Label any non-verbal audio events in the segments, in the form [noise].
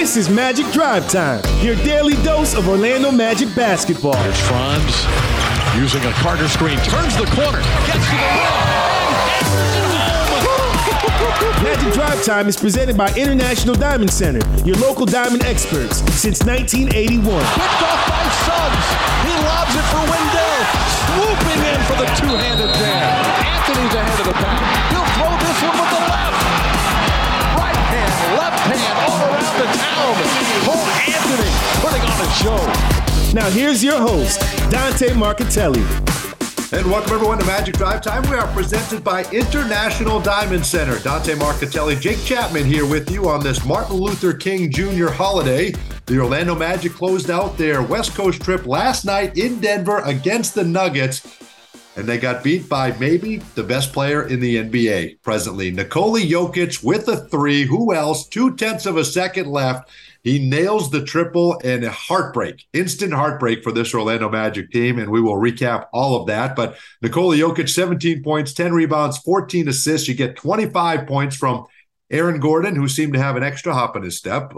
This is Magic Drive Time, your daily dose of Orlando Magic basketball. Here's Franz using a Carter screen, turns the corner, gets to the rim. [laughs] Magic Drive Time is presented by International Diamond Center, your local diamond experts since 1981. Picked off by Suggs. He lobs it for Wendell. Swooping in for the two-handed jam. Anthony's ahead of the pack. He'll throw this one with the left. The town. Anthony putting on a show. Now here's your host, Dante Marchitelli. And welcome everyone to Magic Drive Time. We are presented by International Diamond Center. Dante Marchitelli, Jake Chapman here with you on this Martin Luther King Jr. holiday. The Orlando Magic closed out their West Coast trip last night in Denver against the Nuggets. And they got beat by maybe the best player in the NBA presently, Nikola Jokic with a three. Who else? Two tenths of a second left. He nails the triple and a heartbreak, instant heartbreak for this Orlando Magic team. And we will recap all of that. But Nikola Jokic, 17 points, 10 rebounds, 14 assists. You get 25 points from Aaron Gordon, who seemed to have an extra hop in his step.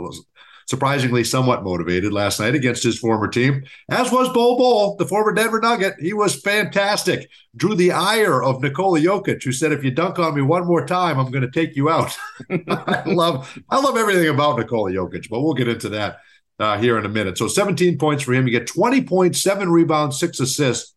Surprisingly somewhat motivated last night against his former team, as was Bol Bol, the former Denver Nugget. He was fantastic. Drew the ire of Nikola Jokic, who said, "If you dunk on me one more time, I'm going to take you out." [laughs] I [laughs] love, I love everything about Nikola Jokic, but we'll get into that uh, here in a minute. So, 17 points for him. You get 20 points, seven rebounds, six assists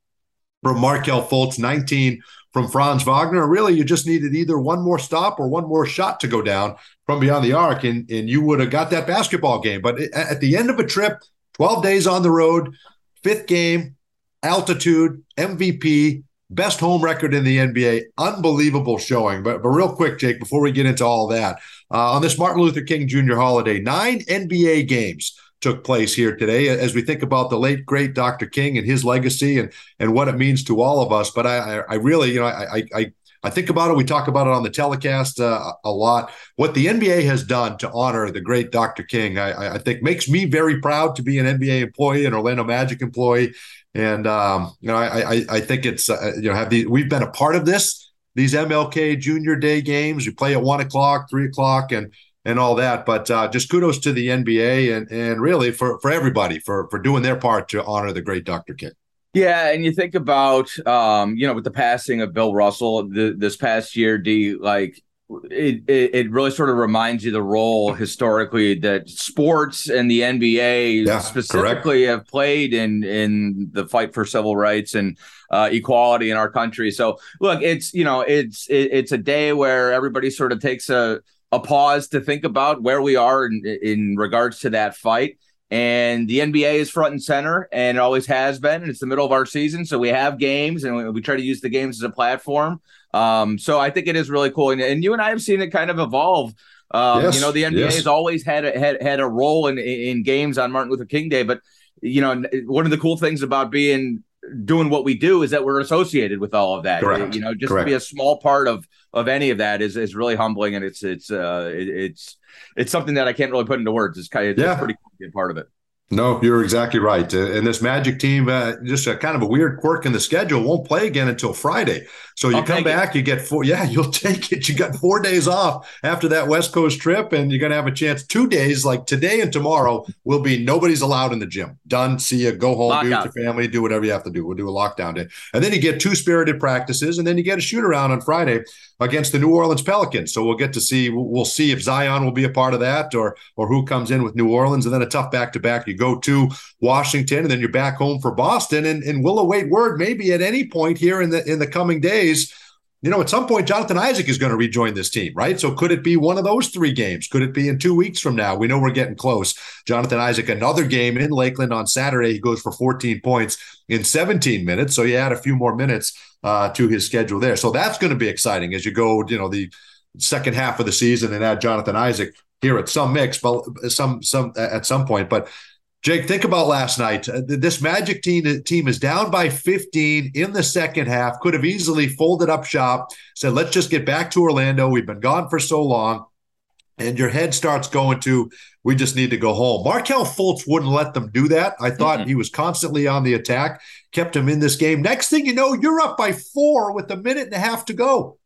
from Markelle Fultz, 19 from Franz Wagner. Really, you just needed either one more stop or one more shot to go down from beyond the arc, and, and you would have got that basketball game. But at the end of a trip, 12 days on the road, fifth game, altitude, MVP, best home record in the NBA, unbelievable showing. But, but real quick, Jake, before we get into all that, uh, on this Martin Luther King Jr. holiday, nine NBA games took place here today as we think about the late great Dr. King and his legacy and and what it means to all of us. But I I really you know I I I think about it. We talk about it on the telecast uh, a lot. What the NBA has done to honor the great Dr. King, I, I think, makes me very proud to be an NBA employee, an Orlando Magic employee, and um, you know, I, I, I think it's uh, you know have the we've been a part of this these MLK Junior Day games. We play at one o'clock, three o'clock, and and all that. But uh, just kudos to the NBA and and really for for everybody for for doing their part to honor the great Dr. King. Yeah, and you think about um, you know, with the passing of Bill Russell the, this past year, D like it, it, it really sort of reminds you the role historically that sports and the NBA yeah, specifically correct. have played in in the fight for civil rights and uh, equality in our country. So look, it's you know it's it, it's a day where everybody sort of takes a a pause to think about where we are in, in regards to that fight. And the NBA is front and center, and it always has been. And it's the middle of our season, so we have games, and we, we try to use the games as a platform. Um, so I think it is really cool, and, and you and I have seen it kind of evolve. Um, yes, you know, the NBA yes. has always had a, had had a role in in games on Martin Luther King Day, but you know, one of the cool things about being doing what we do is that we're associated with all of that. Correct. You know, just Correct. to be a small part of of any of that is is really humbling, and it's it's uh it, it's it's something that I can't really put into words. It's kind of yeah. pretty cool to be a part of it. No, you're exactly right. Uh, and this Magic team, uh, just a kind of a weird quirk in the schedule, won't play again until Friday. So you I'll come back, it. you get four. [laughs] Yeah, you'll take it. You got four days off after that West Coast trip, and you're going to have a chance. Two days, like today and tomorrow, will be nobody's allowed in the gym. Done. See you. Go home. Be with your family. Do whatever you have to do. We'll do a lockdown day, and then you get two spirited practices, and then you get a shoot around on Friday against the New Orleans Pelicans. So we'll get to see. We'll see if Zion will be a part of that, or or who comes in with New Orleans, and then a tough back to back. You go to Washington, and then you're back home for Boston, and, and we'll await word maybe at any point here in the in the coming days. You know, at some point, Jonathan Isaac is going to rejoin this team, right? So could it be one of those three games? Could it be in two weeks from now? We know we're getting close. Jonathan Isaac, another game in Lakeland on Saturday. He goes for 14 points in 17 minutes. So you add a few more minutes uh, to his schedule there. So that's going to be exciting as you go, you know, the second half of the season and add Jonathan Isaac here at some mix, but some some at some point. But Jake, think about last night. Uh, this Magic team team is down by 15 in the second half. Could have easily folded up shop. Said, "Let's just get back to Orlando. We've been gone for so long." And your head starts going to, "We just need to go home." Markelle Fultz wouldn't let them do that. I thought mm-hmm. he was constantly on the attack, kept him in this game. Next thing you know, you're up by four with a minute and a half to go.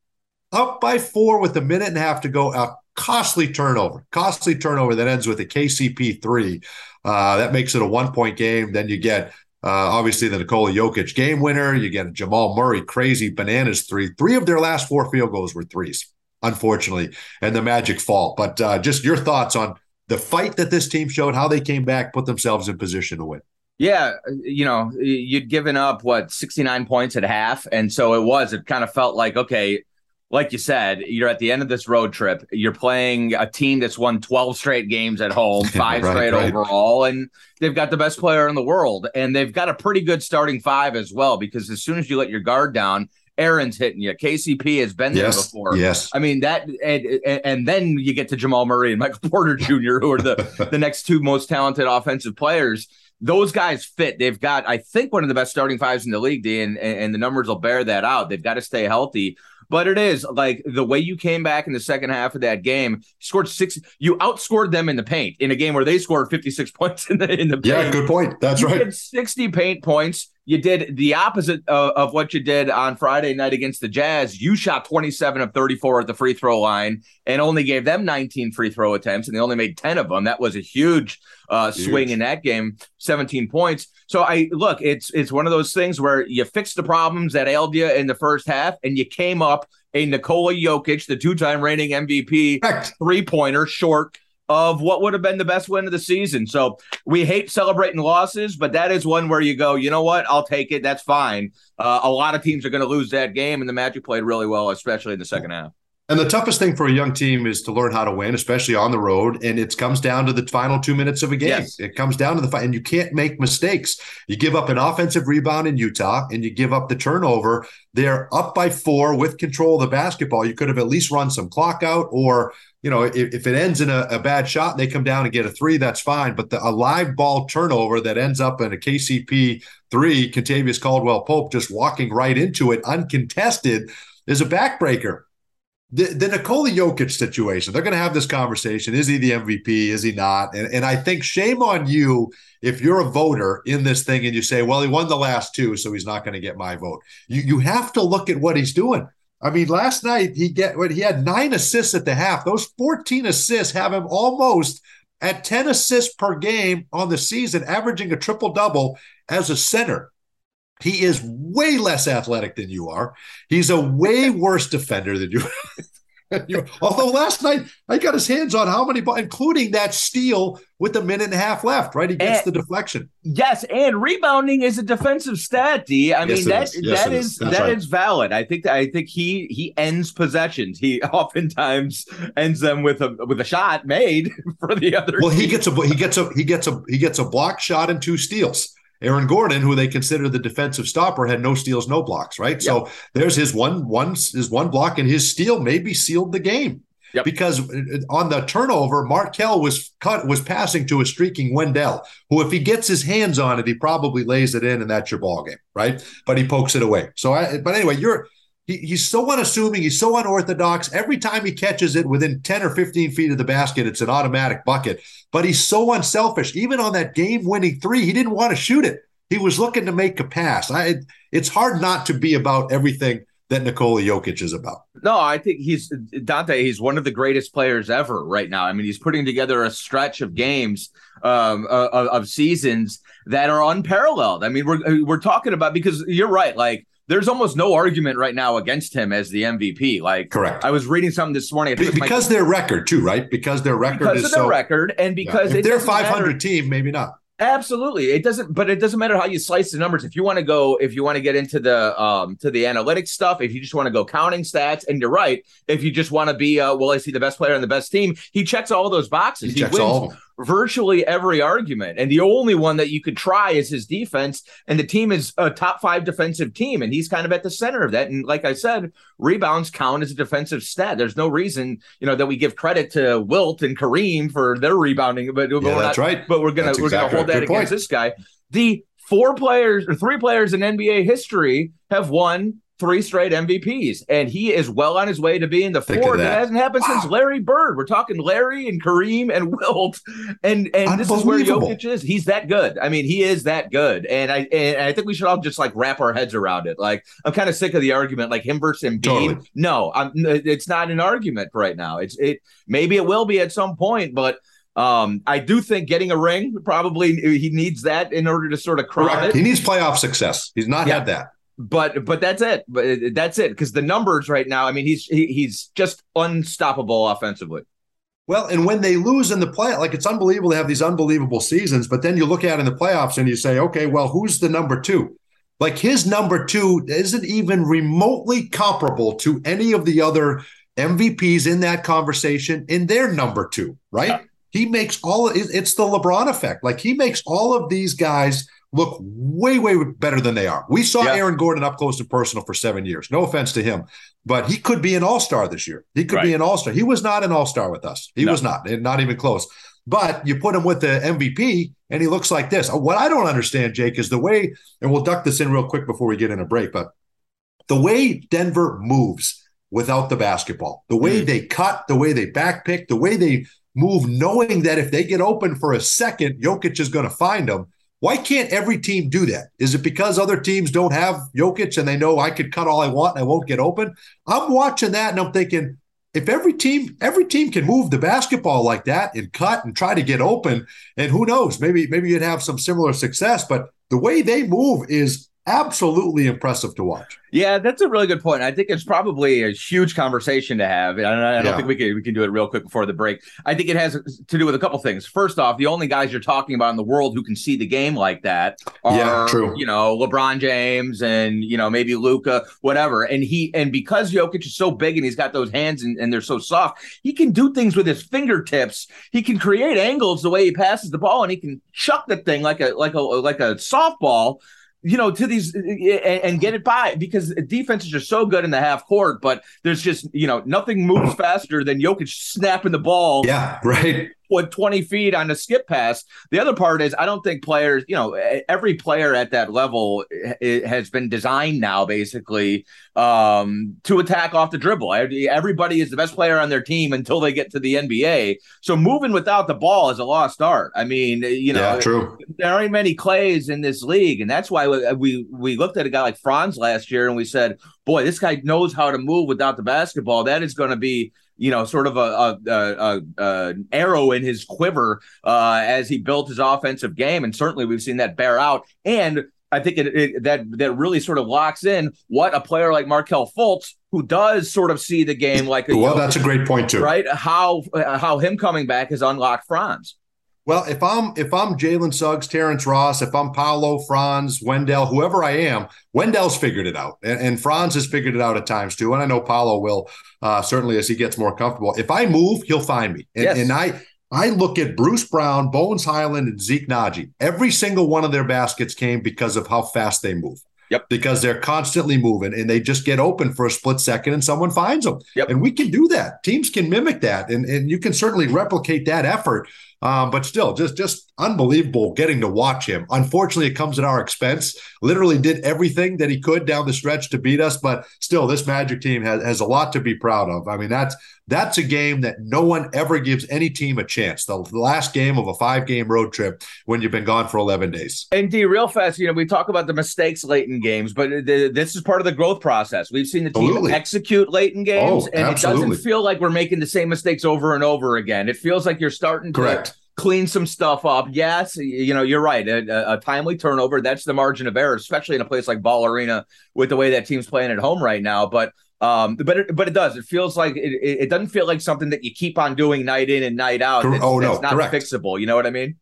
Up by four with a minute and a half to go. A costly turnover, costly turnover that ends with a KCP three. Uh, that makes it a one point game. Then you get uh, obviously, the Nikola Jokic game winner. You get a Jamal Murray crazy bananas three. Three of their last four field goals were threes, unfortunately, and the Magic fall. But uh, just your thoughts on the fight that this team showed, how they came back, put themselves in position to win. Yeah, you know, you'd given up what 69 points at half. And so it was, it kind of felt like, okay, like you said, you're at the end of this road trip. You're playing a team that's won 12 straight games at home, [laughs] five right, straight right. overall, and they've got the best player in the world. And they've got a pretty good starting five as well, because as soon as you let your guard down, Aaron's hitting you. KCP has been yes, there before. Yes. I mean, that, and, and then you get to Jamal Murray and Michael Porter Jr., who are the, [laughs] the next two most talented offensive players those guys fit. They've got, I think, one of the best starting fives in the league, D, and, and the numbers will bear that out. They've got to stay healthy. But it is like the way you came back in the second half of that game, scored six. You outscored them in the paint in a game where they scored 56 [laughs] points in the in the paint. Yeah, good point. That's you right. 60 paint points. You did the opposite of, of, what you did on Friday night against the Jazz. You shot 27 of 34 at the free throw line and only gave them 19 free throw attempts, and they only made 10 of them. That was a huge uh, swing in that game, 17 points. So I look, it's it's one of those things where you fix the problems that ailed you in the first half, and you came up a Nikola Jokic, the two-time reigning MVP, three-pointer short of what would have been the best win of the season. So we hate celebrating losses, but that is one where you go, you know what? I'll take it. That's fine. Uh, a lot of teams are going to lose that game, and the Magic played really well, especially in the second half. And the toughest thing for a young team is to learn how to win, especially on the road. And it comes down to the final two minutes of a game. Yes. It comes down to the fight, and you can't make mistakes. You give up an offensive rebound in Utah, and you give up the turnover. They're up by four with control of the basketball. You could have at least run some clock out, or you know, if, if it ends in a, a, bad shot and they come down and get a three, that's fine. But the, a live ball turnover that ends up in a KCP three, Kentavious Caldwell Pope just walking right into it uncontested is a backbreaker the, the Nikola Jokic situation, they're going to have this conversation. Is he the MVP? Is he not? And, and I think shame on you if you're a voter in this thing and you say, well, he won the last two, so he's not going to get my vote. You, you have to look at what he's doing. I mean, last night he get he had nine assists at the half. Those 14 assists have him almost at 10 assists per game on the season, averaging a triple double as a center. He is way less athletic than you are. He's a way [laughs] worse defender than you. [laughs] Although last night I got his hands on how many, including that steal with a minute and a half left. Right, he gets and, the deflection. Yes, and rebounding is a defensive stat. D. I yes, mean that is. Yes, that is, is. that right. is valid. I think that I think he he ends possessions. He [laughs] oftentimes ends them with a with a shot made for the other. Well, team. he gets a he gets a he gets a he gets a block shot and two steals. Aaron Gordon, who they consider the defensive stopper, had no steals, no blocks, right? Yep. So there's his one one his one block, and his steal maybe sealed the game. Yep. Because uh, on the turnover, Markelle was cut was passing to a streaking Wendell, who if he gets his hands on it, he probably lays it in, and that's your ball game, right? But he pokes it away. So, I, but anyway, you're he, he's so unassuming. He's so unorthodox. Every time he catches it within 10 or 15 feet of the basket, it's an automatic bucket. But he's so unselfish. Even on that game winning three, he didn't want to shoot it. He was looking to make a pass. I, it's hard not to be about everything that Nikola Jokic is about. No, I think he's Dante. He's one of the greatest players ever right now. I mean, he's putting together a stretch of games, um, of, of seasons that are unparalleled. I mean, we're we're talking about because you're right. Like there's almost no argument right now against him as the MVP. Like, correct. I was reading something this morning because my, their record too, right? Because their record because is of their so, record, and because yeah. they're 500 matter, team, maybe not. Absolutely. It doesn't but it doesn't matter how you slice the numbers. If you want to go if you want to get into the um to the analytics stuff, if you just want to go counting stats and you're right, if you just want to be uh well I see the best player on the best team, he checks all those boxes. He, he wins all virtually every argument. And the only one that you could try is his defense. And the team is a top five defensive team. And he's kind of at the center of that. And like I said, rebounds count as a defensive stat. There's no reason, you know, that we give credit to Wilt and Kareem for their rebounding. But, yeah, that's not, right. But we're gonna that's we're exactly gonna hold that against point. this guy. The four players or three players in NBA history have won three straight MVPs, and he is well on his way to being the fourth. That. It hasn't happened wow. since Larry Bird. We're talking Larry and Kareem and [laughs] Wilt, and and this is where Jokic is. He's that good. I mean, he is that good, and I and I think we should all just like wrap our heads around it. Like, I'm kind of sick of the argument, like him versus Embiid. Totally. No, I'm, it's not an argument right now. It's it maybe it will be at some point, but. Um, I do think getting a ring probably he needs that in order to sort of crown it. He needs playoff success. He's not yeah. had that but but that's it. But that's it because the numbers right now. I mean, he's he, he's just unstoppable offensively. Well, and when they lose in the play, like it's unbelievable to have these unbelievable seasons. But then you look at in the playoffs and you say, okay, well, who's the number two? Like his number two isn't even remotely comparable to any of the other MVPs in that conversation in their number two, right? Yeah. He makes all it's the LeBron effect. Like he makes all of these guys look way, way better than they are. We saw yeah. Aaron Gordon up close and personal for seven years. No offense to him, but he could be an all star this year. He could right. be an all star. He was not an all star with us. He no. was not, not even close. But you put him with the MVP, and he looks like this. What I don't understand, Jake, is the way, and we'll duck this in real quick before we get in a break, but the way Denver moves without the basketball, the way mm. they cut, the way they backpick, the way they move, knowing that if they get open for a second, Jokic is going to find them why can't every team do that? Is it because other teams don't have Jokic and they know I could cut all I want and I won't get open? I'm watching that and I'm thinking, if every team every team can move the basketball like that and cut and try to get open, and who knows, maybe maybe you'd have some similar success. But the way they move is absolutely impressive to watch. Yeah, that's a really good point. I think it's probably a huge conversation to have. And I don't yeah. think we can we can do it real quick before the break. I think it has to do with a couple things. First off, the only guys you're talking about in the world who can see the game like that are yeah, true. you know, LeBron James and you know, maybe Luka, whatever. And he and because Jokic is so big and he's got those hands and, and they're so soft, he can do things with his fingertips. He can create angles the way he passes the ball and he can chuck the thing like a like a like a softball you know, to these eh, eh, eh, and, and, get it by because defenses are so good in the half court, but there's just, you know, nothing moves faster than Jokic snapping the ball. Yeah, [laughs] right with 20 feet on a skip pass. The other part is I don't think players, you know, every player at that level eh, eh, has been designed now basically um, to attack off the dribble. Everybody is the best player on their team until they get to the NBA. So moving without the ball is a lost art. I mean, eh, you know, yeah, true. there aren't many Clays in this league, and that's why we we looked at a guy like Franz last year and we said, "Boy, this guy knows how to move without the basketball. That is going to be." You know, sort of a, a, a, a arrow in his quiver uh, as he built his offensive game, and certainly we've seen that bear out. And I think it, it, that that really sort of locks in what a player like Markelle Fultz, who does sort of see the game like a well, that's a great point too, right? How how him coming back has unlocked Franz. Well, if I'm if I'm Jalen Suggs, Terrence Ross, if I'm Paolo, Franz, Wendell, whoever I am, Wendell's figured it out, and, and Franz has figured it out at times too. And I know Paolo will uh, certainly as he gets more comfortable. If I move, he'll find me, and, yes. and I I look at Bruce Brown, Bones Hyland, and Zeke Nnaji. Every single one of their baskets came because of how fast they move. Yep. Because they're constantly moving and they just get open for a split second and someone finds them. Yep. And we can do that. Teams can mimic that and, and you can certainly replicate that effort. Um, but still, just just unbelievable getting to watch him. Unfortunately, it comes at our expense. Literally did everything that he could down the stretch to beat us, but still, this Magic team has, has a lot to be proud of. I mean, that's that's a game that no one ever gives any team a chance. The last game of a five game road trip when you've been gone for 11 days. And D, real fast, you know, we talk about the mistakes late in games, but the, this is part of the growth process. We've seen the team absolutely. execute late in games, oh, and absolutely. it doesn't feel like we're making the same mistakes over and over again. It feels like you're starting Correct. to clean some stuff up. Yes, you know, you're right. A, a, timely turnover, that's the margin of error, especially in a place like Ball Arena with the way that team's playing at home right now. But um, but it, but it does. It feels like it, it doesn't feel like something that you keep on doing night in and night out. Oh no, it's not correct. fixable. You know what I mean?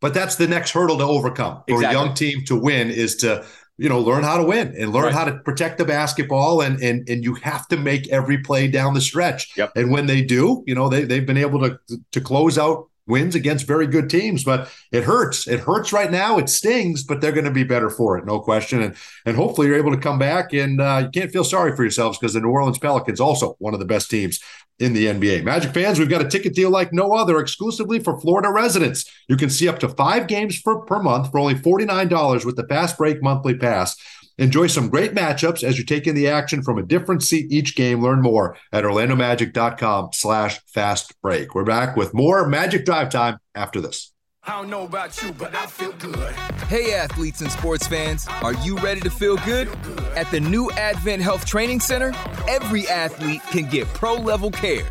But that's the next hurdle to overcome for exactly. a young team to win is to you know learn how to win and learn right. how to protect the basketball and and and you have to make every play down the stretch. Yep. And when they do, you know they they've been able to to close out wins against very good teams, but it hurts. It hurts right now. It stings, but they're going to be better for it, no question. And and hopefully you're able to come back and uh, you can't feel sorry for yourselves because the New Orleans Pelicans also one of the best teams in the NBA. Magic fans, we've got a ticket deal like no other exclusively for Florida residents. You can see up to five games for, per month for only $49 with the Fast Break monthly pass. Enjoy some great matchups as you take in the action from a different seat each game. Learn more at orlandomagic.com slash fast break. We're back with more Magic Drive Time after this. I don't know about you, but I feel good. Hey, athletes and sports fans, are you ready to feel good? At the new Advent Health Training Center, every athlete can get pro level care.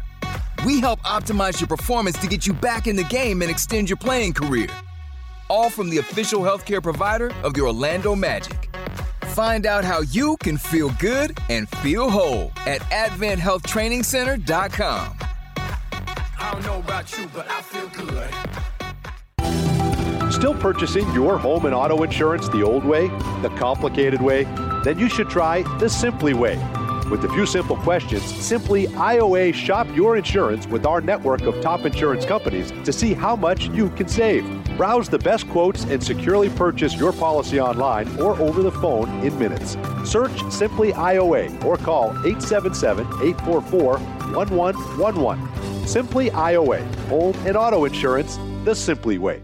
We help optimize your performance to get you back in the game and extend your playing career. All from the official healthcare provider of the Orlando Magic. Find out how you can feel good and feel whole at AdventHealthTrainingCenter.com. I don't know about you, but I feel good. Still purchasing your home and auto insurance the old way, the complicated way? Then you should try the Simply way. With a few simple questions, simply IOA shop your insurance with our network of top insurance companies to see how much you can save. Browse the best quotes and securely purchase your policy online or over the phone in minutes. Search Simply IOA or call 877 844 1111. Simply IOA, home and auto insurance the Simply way.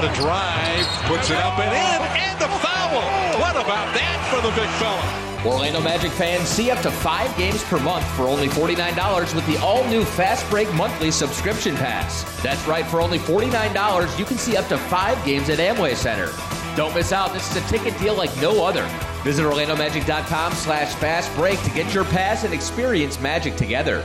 The drive, puts it up and in, and the foul. What about that for the big fella? Orlando Magic fans see up to five games per month for only $49 with the all new Fast Break monthly subscription pass. That's right, for only $49, you can see up to five games at Amway Center. Don't miss out. This is a ticket deal like no other. Visit OrlandoMagic.com slash fast break to get your pass and experience Magic together.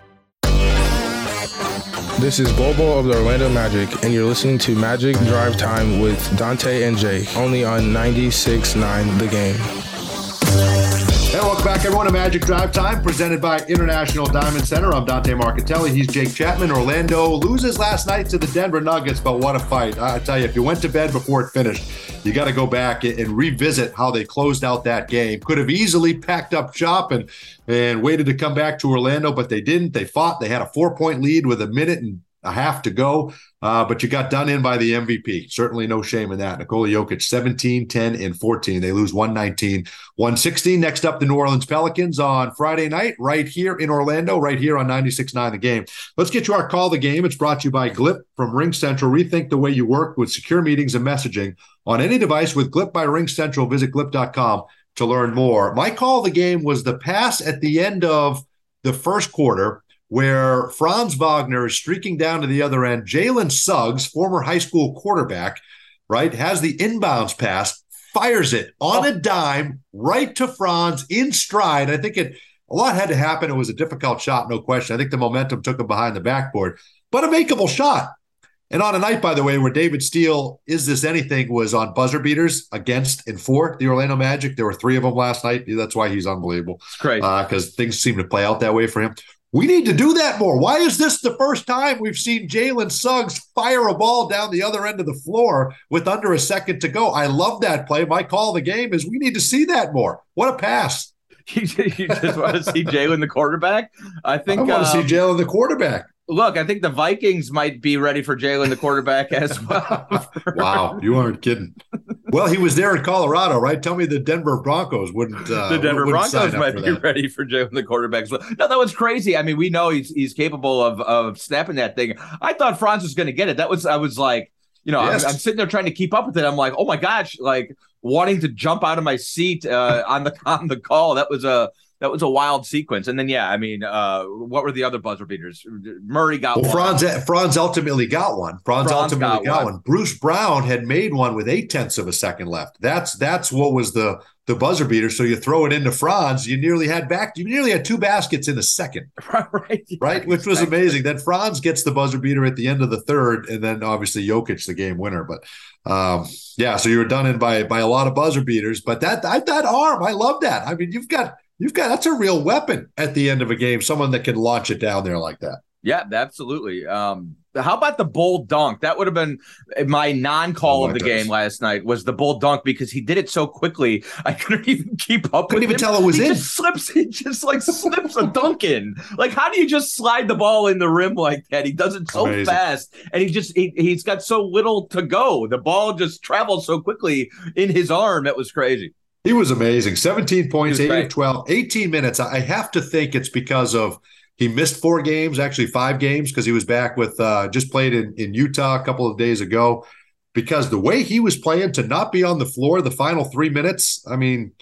This is Bobo of the Orlando Magic, and you're listening to Magic Drive Time with Dante and Jay, only on 96.9 The Game. And welcome back, everyone, to Magic Drive Time, presented by International Diamond Center. I'm Dante Marchitelli. He's Jake Chapman. Orlando loses last night to the Denver Nuggets, but what a fight. I tell you, if you went to bed before it finished, you got to go back and revisit how they closed out that game. Could have easily packed up shop and, and waited to come back to Orlando, but they didn't. They fought. They had a four point lead with a minute and a half to go, uh, but you got done in by the MVP. Certainly no shame in that. Nikola Jokic, 17, 10, and 14. They lose 119, 116. Next up, the New Orleans Pelicans on Friday night, right here in Orlando, right here on 96.9 The Game. Let's get you our call the game. It's brought to you by Glip from Ring Central. Rethink the way you work with secure meetings and messaging on any device with Glip by Ring Central. Visit glip.com to learn more. My call the game was the pass at the end of the first quarter where Franz Wagner is streaking down to the other end. Jalen Suggs, former high school quarterback, right, has the inbounds pass, fires it on a dime right to Franz in stride. I think it a lot had to happen. It was a difficult shot, no question. I think the momentum took him behind the backboard, but a makeable shot. And on a night, by the way, where David Steele, is this anything, was on buzzer beaters against and for the Orlando Magic. There were three of them last night. That's why he's unbelievable. It's great. Because uh, things seem to play out that way for him. We need to do that more. Why is this the first time we've seen Jalen Suggs fire a ball down the other end of the floor with under a second to go? I love that play. My call of the game is we need to see that more. What a pass. [laughs] you just want to see Jalen the quarterback? I think I want to um, see Jalen the quarterback. Look, I think the Vikings might be ready for Jalen the quarterback as [laughs] well. wow, you aren't kidding. Well, he was there in Colorado, right? Tell me the Denver Broncos wouldn't. Uh, the Denver wouldn't Broncos might be that. ready for Jalen the quarterback. well. No, that was crazy. I mean, we know he's he's capable of of snapping that thing. I thought Franz was going to get it. That was I was like, you know, Yes. I'm, I'm sitting there trying to keep up with it. I'm like, oh my gosh, like wanting to jump out of my seat uh, on the [laughs] on the call. That was a that was a wild sequence. And then yeah, I mean, uh, what were the other buzzer beaters? Murray got Well, one. Franz, Franz ultimately got one. Franz, Franz ultimately got got, one. one. Bruce Brown had made one with eight tenths of a second left. That's that's what was the the buzzer beater. So you throw it into Franz, you nearly had back. You nearly had two baskets in a second, [laughs] right? right? Which was amazing. Then Franz gets the buzzer beater at the end of the third, and then obviously Jokic the game winner. But um, yeah, so you were done in by by a lot of buzzer beaters. But that that, that arm, I love that. I mean, you've got you've got that's a real weapon at the end of a game. Someone that can launch it down there like that. Yeah, absolutely. Um, how about the Bol dunk? That would have been my non-call Oh, of the game last night. Was the Bol dunk because he did it so quickly, [laughs] I couldn't even keep up. Couldn't even him. tell it was he in. Just slips. He just like slips a dunk in. Like, how do you just slide the ball in the rim like that? He does it so Amazing. fast, and he just he, he's got so little to go. The ball just travels so quickly in his arm. It was crazy. He was amazing. 17 points, He was 8 of great. 12, 18 minutes. I have to think it's because of he missed four games, actually five games, because he was back with uh, just played in, in Utah a couple of days ago. Because the way he was playing to not be on the floor the final three minutes, I mean,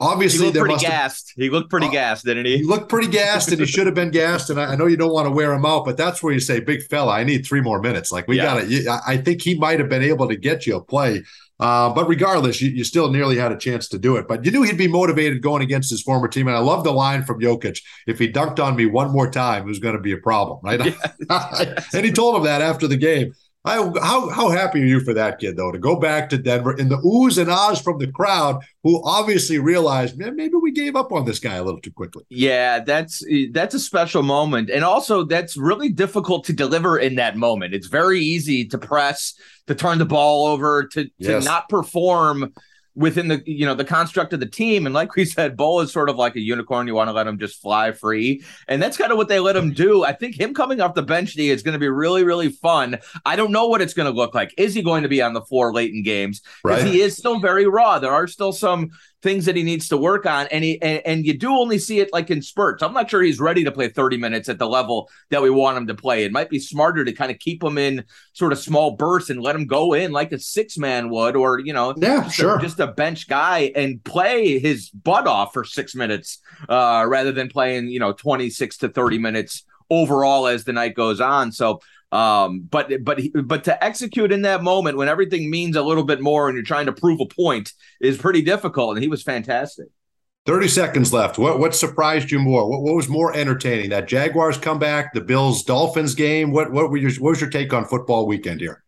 obviously He looked there pretty must have gassed. He looked pretty Oh, gassed, didn't he he? looked pretty gassed and he should have been gassed. And I, I know you don't want to wear him out, but that's where you say, big fella, I need three more minutes. Like we Yeah. got to, I think he might have been able to get you a play. Uh, but regardless, you, you still nearly had a chance to do it. But you knew he'd be motivated going against his former team. And I love the line from Jokic if he dunked on me one more time, it was going to be a problem, right? [laughs] [laughs] and he told him that after the game. I, how how happy are you for that kid though to go back to Denver in the oohs and ahs from the crowd who obviously realized man maybe we gave up on this guy a little too quickly. Yeah, that's that's a special moment, and also that's really difficult to deliver in that moment. It's very easy to press, to turn the ball over, to to Yes. not perform within the you know the construct of the team. And like we said, Bol is sort of like a unicorn. You want to let him just fly free, and that's kind of what they let him do. I think him coming off the bench D is going to be really really fun. I don't know what it's going to look like. Is he going to be on the floor late in games? Because Right. he is still very raw. There are still some things that he needs to work on and he and, and you do only see it like in spurts. I'm not sure he's ready to play 30 minutes at the level that we want him to play. It might be smarter to kind of keep him in sort of small bursts and let him go in like a six man would or you know Yeah, just, sure. a, just a bench guy and play his butt off for six minutes uh rather than playing you know 26 to 30 minutes overall as the night goes on. So um but but but to execute in that moment when everything means a little bit more and you're trying to prove a point is pretty difficult and he was fantastic 30 seconds left. What what surprised you more? What, what was more entertaining? That Jaguars comeback, the Bills Dolphins game? What what were your what was your take on football weekend here?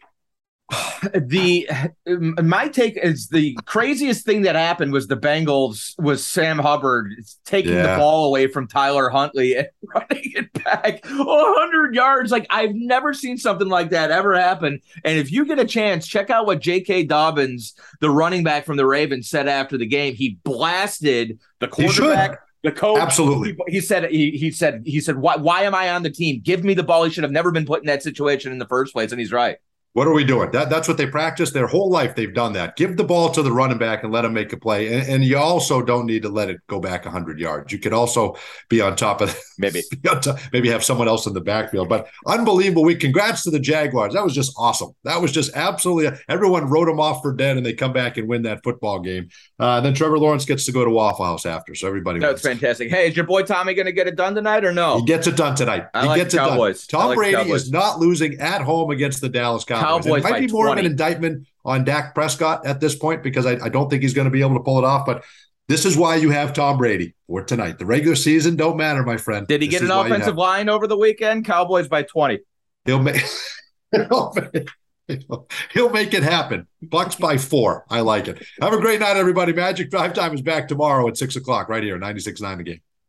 The um, my take is the craziest thing that happened was the Bengals was Sam Hubbard taking Yeah. the ball away from Tyler Huntley and [laughs] running it back 100 yards. Like I've never seen something like that ever happen. And if you get a chance, check out what J.K. Dobbins, the running back from the Ravens, said after the game. He blasted the quarterback The coach, Absolutely. He, he said he, he said he said why why am I on the team? Give me the ball. He should have never been put in that situation in the first place, and he's right. What are we doing? That, that's what they practice their whole life. They've done that. Give the ball to the running back and let him make a play. And, and you also don't need to let it go back 100 yards. You could also be on top of [laughs] maybe top, maybe have someone else in the backfield. But unbelievable week. Congrats to the Jaguars. That was just awesome. That was just absolutely everyone wrote them off for dead, and they come back and win that football game. Uh, then Trevor Lawrence gets to go to Waffle House after, so everybody. That's wins. fantastic. Hey, is your boy Tommy going to get it done tonight or no? He gets it done tonight. I he like gets it Cowboys. done. Tom like Brady is not losing at home against the Dallas Cowboys. Cowboys it might be more of an indictment on Dak Prescott at this point because I, I don't think he's going to be able to pull it off. But this is why you have Tom Brady for tonight. The regular season don't matter, my friend. Did he This get an offensive have- line over the weekend? Cowboys by 20. He'll make. [laughs] he'll make- He'll make it happen. Bucks by four. I like it. Have a great night, everybody. Magic Drive Time is back tomorrow at six o'clock, right here, 96.9 the game.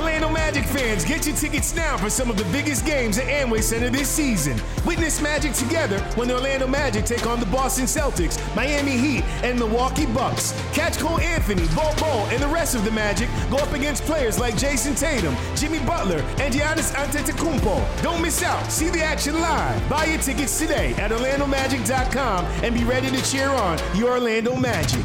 Orlando Magic fans, get your tickets now for some of the biggest games at Amway Center this season. Witness Magic together when the Orlando Magic take on the Boston Celtics, Miami Heat, and Milwaukee Bucks. Catch Cole Anthony, Bol Bol, and the rest of the Magic go up against players like Jayson Tatum, Jimmy Butler, and Giannis Antetokounmpo. Don't miss out. See the action live. Buy your tickets today at OrlandoMagic.com and be ready to cheer on your Orlando Magic.